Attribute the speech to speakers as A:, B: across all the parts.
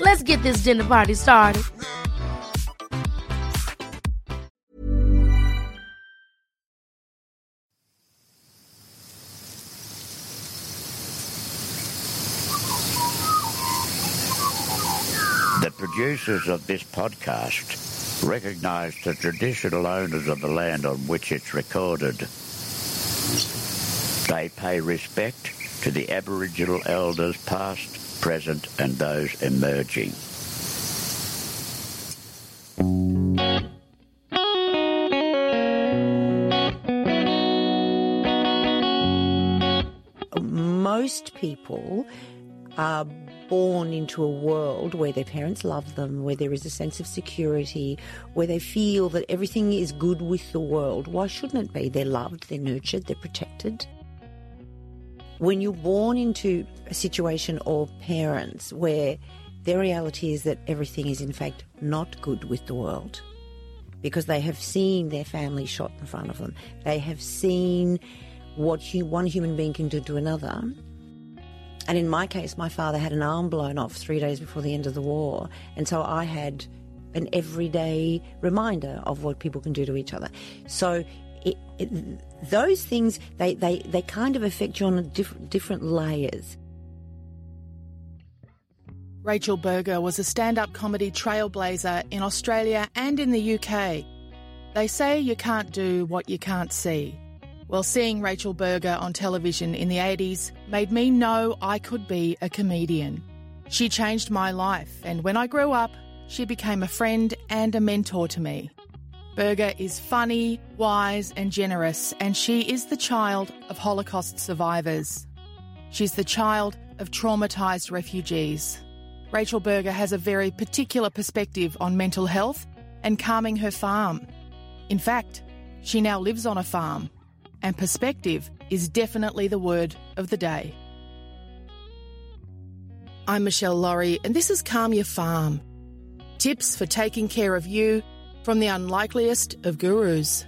A: Let's get this dinner party started.
B: The producers of this podcast recognize the traditional owners of the land on which it's recorded. They pay respect to the Aboriginal elders past, present and those emerging.
C: Most people are born into a world where their parents love them, where there is a sense of security, where they feel that everything is good with the world. Why shouldn't it be? They're loved, they're nurtured, they're protected. When you're born into a situation or parents where their reality is that everything is in fact not good with the world, because they have seen their family shot in front of them, they have seen what one human being can do to another and in my case, my father had an arm blown off three days before the end of the war. And so I had an everyday reminder of what people can do to each other. So it, it, those things, they, they, they kind of affect you on diff- different layers.
D: Rachel Berger was a stand up comedy trailblazer in Australia and in the UK. They say you can't do what you can't see. Well, seeing Rachel Berger on television in the 80s made me know I could be a comedian. She changed my life, and when I grew up, she became a friend and a mentor to me. Berger is funny, wise, and generous, and she is the child of Holocaust survivors. She's the child of traumatised refugees. Rachel Berger has a very particular perspective on mental health and calming her farm. In fact, she now lives on a farm and perspective is definitely the word of the day. I'm Michelle Laurie, and this is Calm Your Farm. Tips for taking care of you from the unlikeliest of gurus.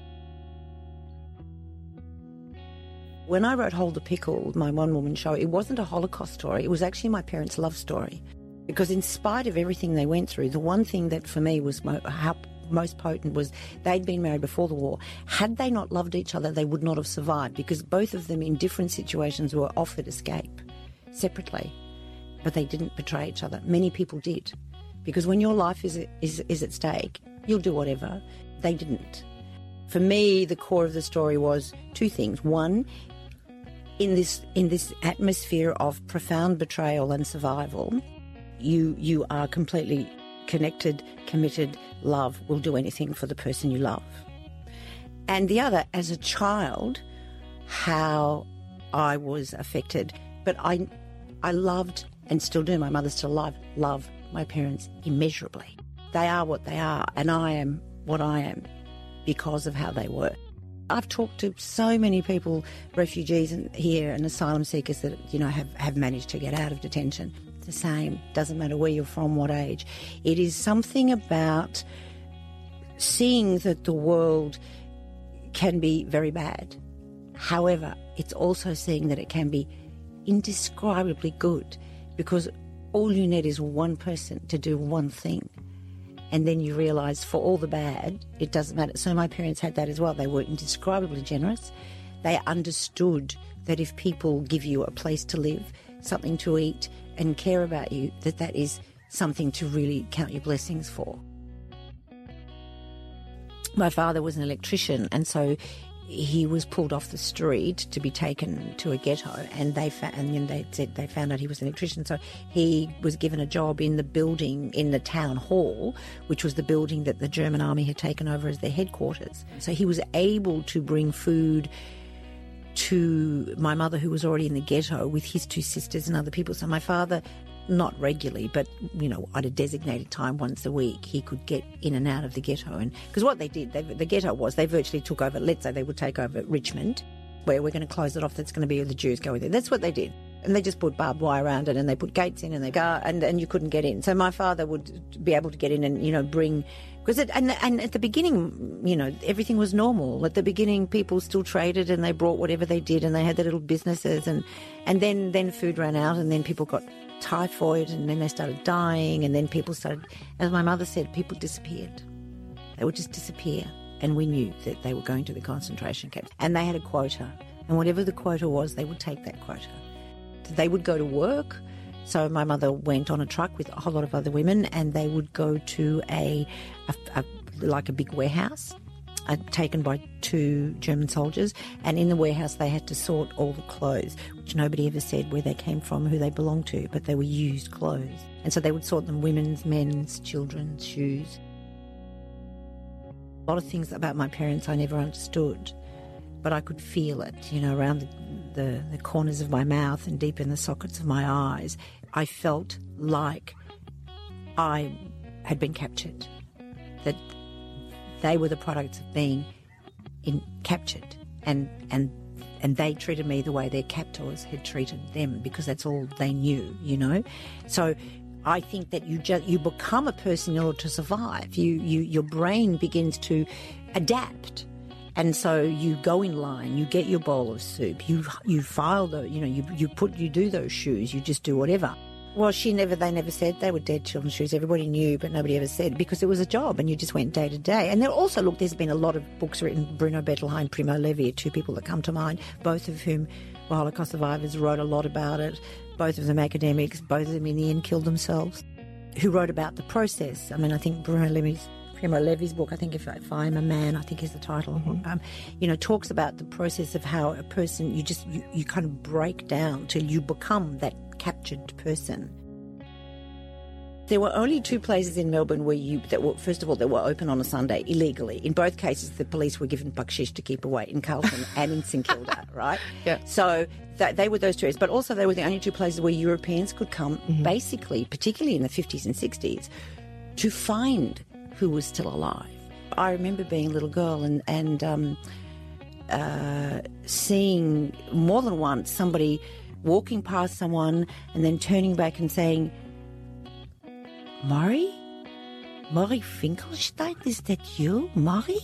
C: When I wrote Hold the Pickle, my one woman show, it wasn't a Holocaust story, it was actually my parents' love story. Because, in spite of everything they went through, the one thing that for me was how most potent was they'd been married before the war. Had they not loved each other, they would not have survived because both of them in different situations were offered escape separately, but they didn't betray each other. Many people did because when your life is, is, is at stake, you'll do whatever. They didn't. For me, the core of the story was two things. One, in this in this atmosphere of profound betrayal and survival, you you are completely connected, committed love will do anything for the person you love. And the other, as a child, how I was affected. But I, I loved and still do. My mother still love love my parents immeasurably. They are what they are, and I am what I am because of how they were. I've talked to so many people, refugees here and asylum seekers that you know have, have managed to get out of detention It's the same. Doesn't matter where you're from, what age. It is something about seeing that the world can be very bad. However, it's also seeing that it can be indescribably good because all you need is one person to do one thing. And then you realise for all the bad, it doesn't matter. So my parents had that as well. They were indescribably generous. They understood that if people give you a place to live, something to eat, and care about you, that that is something to really count your blessings for. My father was an electrician, and so he was pulled off the street to be taken to a ghetto, and they fa- and they said they found out he was an electrician. So he was given a job in the building in the town hall, which was the building that the German army had taken over as their headquarters. So he was able to bring food to my mother, who was already in the ghetto, with his two sisters and other people. So my father not regularly, but you know, at a designated time once a week, he could get in and out of the ghetto. And because what they did, they, the ghetto was they virtually took over. Let's say they would take over Richmond, where we're going to close it off. That's going to be the Jews going there. That's what they did. And they just put barbed wire around it, and they put gates in, and they go, and, and you couldn't get in. So my father would be able to get in and you know bring because it, and and at the beginning, you know, everything was normal. At the beginning, people still traded and they brought whatever they did, and they had their little businesses, and and then then food ran out, and then people got typhoid, and then they started dying, and then people started, as my mother said, people disappeared. They would just disappear, and we knew that they were going to the concentration camps, and they had a quota, and whatever the quota was, they would take that quota. They would go to work. So my mother went on a truck with a whole lot of other women, and they would go to a, a, a like a big warehouse, taken by two German soldiers. And in the warehouse, they had to sort all the clothes, which nobody ever said where they came from, who they belonged to, but they were used clothes. And so they would sort them women's, men's, children's shoes. A lot of things about my parents I never understood, but I could feel it, you know, around the, the, the corners of my mouth and deep in the sockets of my eyes. I felt like I had been captured, that they were the products of being in, captured, and and and they treated me the way their captors had treated them because that's all they knew, you know. So I think that you just you become a person in order to survive. You you your brain begins to adapt. And so you go in line, you get your bowl of soup, you you file the, you know, you you put you do those shoes, you just do whatever. Well, she never, they never said they were dead children's shoes. Everybody knew, but nobody ever said because it was a job and you just went day to day. And there also, look, there's been a lot of books written. Bruno Bettelheim, Primo Levi are two people that come to mind, both of whom were Holocaust survivors, wrote a lot about it. Both of them academics, both of them in the end killed themselves. Who wrote about the process? I mean, I think Bruno Levi's Primo Levi's book, I think if, if I am a man, I think is the title. Mm-hmm. Um, you know, talks about the process of how a person you just you, you kind of break down till you become that captured person. There were only two places in Melbourne where you that were first of all that were open on a Sunday illegally. In both cases, the police were given baksheesh to keep away in Carlton and in St Kilda, right?
D: Yeah.
C: So that, they were those two areas, but also they were the only two places where Europeans could come, mm-hmm. basically, particularly in the fifties and sixties, to find who was still alive. I remember being a little girl and and um, uh, seeing more than once somebody walking past someone and then turning back and saying, Murray? Murray Finkelstein? Is that you, Murray?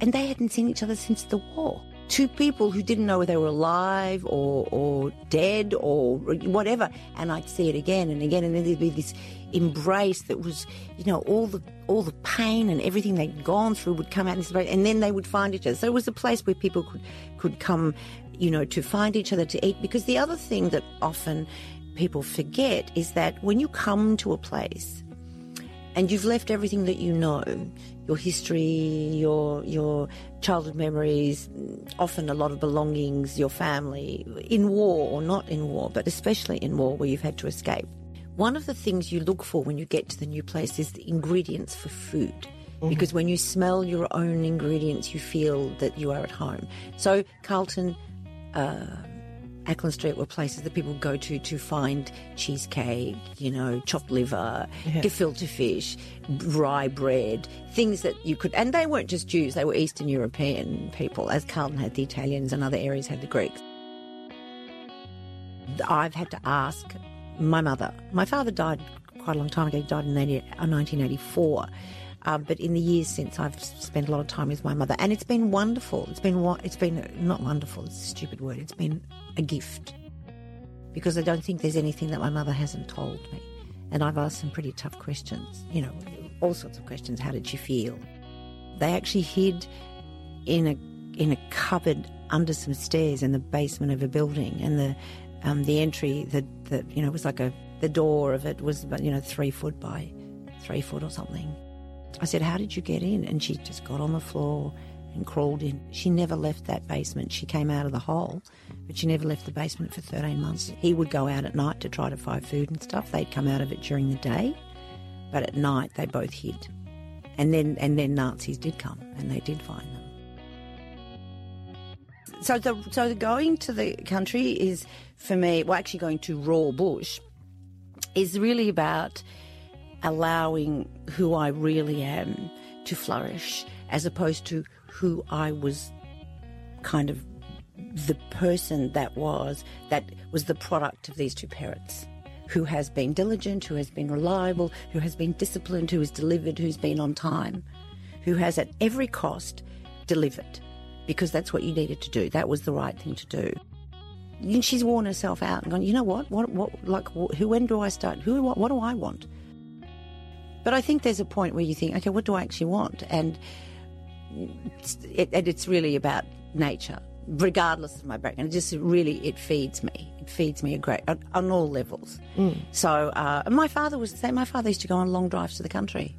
C: And they hadn't seen each other since the war. Two people who didn't know whether they were alive or, or dead or whatever. And I'd see it again and again, and then there'd be this embrace that was, you know, all the all the pain and everything they'd gone through would come out in this place, and then they would find each other. So it was a place where people could could come, you know, to find each other to eat. Because the other thing that often people forget is that when you come to a place and you've left everything that you know, your history, your your childhood memories, often a lot of belongings, your family, in war or not in war, but especially in war where you've had to escape. One of the things you look for when you get to the new place is the ingredients for food. Mm-hmm. Because when you smell your own ingredients, you feel that you are at home. So, Carlton, uh, Acland Street were places that people go to to find cheesecake, you know, chopped liver, yeah. gefilte fish, rye bread, things that you could. And they weren't just Jews; they were Eastern European people, as Carlton had the Italians and other areas had the Greeks. I've had to ask my mother. My father died quite a long time ago. He died in 1984. Uh, Um, but in the years since, I've spent a lot of time with my mother, and it's been wonderful. It's been what? it's been not wonderful. It's a stupid word. It's been a gift because I don't think there's anything that my mother hasn't told me, and I've asked some pretty tough questions. You know, all sorts of questions. How did she feel? They actually hid in a in a cupboard under some stairs in the basement of a building, and the um, the entry that, that you know was like a the door of it was about, you know, three foot by three foot or something. I said, How did you get in? And she just got on the floor and crawled in. She never left that basement. She came out of the hole, but she never left the basement for 13 months. He would go out at night to try to find food and stuff. They'd come out of it during the day, but at night they both hid. And then and then Nazis did come and they did find them. So the so the going to the country is for me, well actually going to raw bush is really about allowing who I really am to flourish as opposed to who I was kind of the person that was that was the product of these two parents who has been diligent, who has been reliable, who has been disciplined, who has delivered, who's been on time, who has at every cost delivered because that's what you needed to do. That was the right thing to do. And she's worn herself out and gone, you know what? What, what, like, who, when do I start? Who, what, what do I want? But I think there's a point where you think, okay, what do I actually want? And it's, it, and it's really about nature, regardless of my background. It just really, it feeds me. It feeds me a great, on, on all levels. Mm. So, uh, and my father was the same. My father used to go on long drives to the country.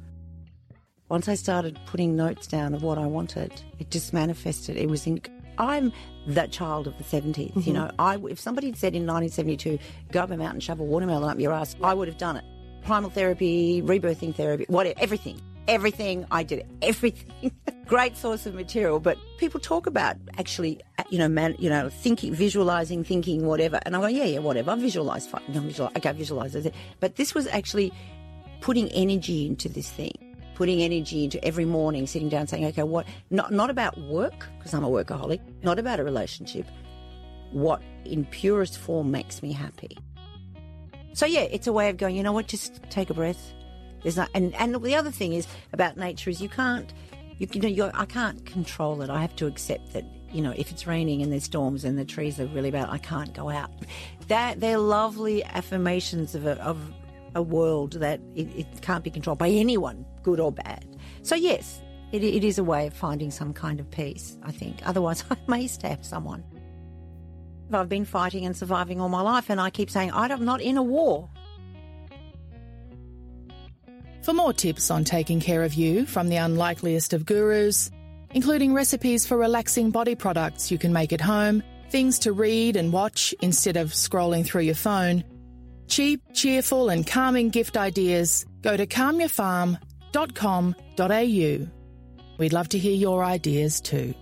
C: Once I started putting notes down of what I wanted, it just manifested. It was in, I'm that child of the 70s. Mm-hmm. You know, I, if somebody had said in 1972, go up a mountain, shove a watermelon up your ass, I would have done it. Primal therapy, rebirthing therapy, whatever, everything. Everything, I did. Everything. Great source of material, but people talk about actually, you know, man, you know, thinking, visualizing, thinking, whatever. And I go, yeah, yeah, whatever. Visualize, fine. No, visualize, okay, visualize it. But this was actually putting energy into this thing putting energy into every morning, sitting down saying, okay, what, not, not about work, because I'm a workaholic, not about a relationship, what in purest form makes me happy. So yeah, it's a way of going, you know what, just take a breath. There's not, and, and the other thing is about nature is you can't, you, you know, you're, I can't control it. I have to accept that, you know, if it's raining and there's storms and the trees are really bad, I can't go out. That they're lovely affirmations of a, of a world that it, it can't be controlled by anyone, good or bad. So, yes, it, it is a way of finding some kind of peace, I think. Otherwise, I may stab someone. I've been fighting and surviving all my life, and I keep saying, I'm not in a war.
D: For more tips on taking care of you from the unlikeliest of gurus, including recipes for relaxing body products you can make at home, things to read and watch instead of scrolling through your phone, cheap, cheerful, and calming gift ideas, go to calmyourfarm.com.au. We'd love to hear your ideas too.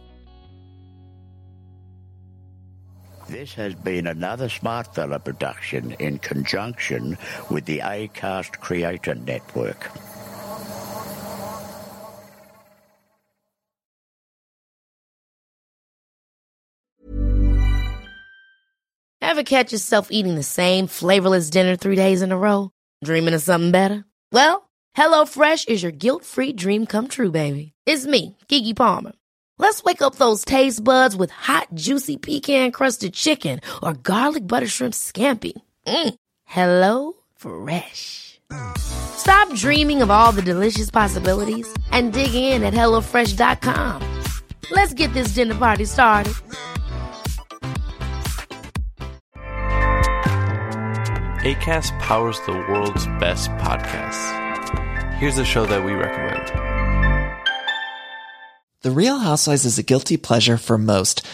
B: This has been another Smart Fella production in conjunction with the ACAST Creator Network.
A: Ever catch yourself eating the same flavorless dinner three days in a row? Dreaming of something better? Well, HelloFresh is your guilt free dream come true, baby. It's me, Keke Palmer. Let's wake up those taste buds with hot, juicy pecan crusted chicken or garlic butter shrimp scampi. Mm. Hello Fresh. Stop dreaming of all the delicious possibilities and dig in at HelloFresh.com. Let's get this dinner party started.
E: ACAST powers the world's best podcasts. Here's a show that we recommend.
F: The Real Housewives is a guilty pleasure for most,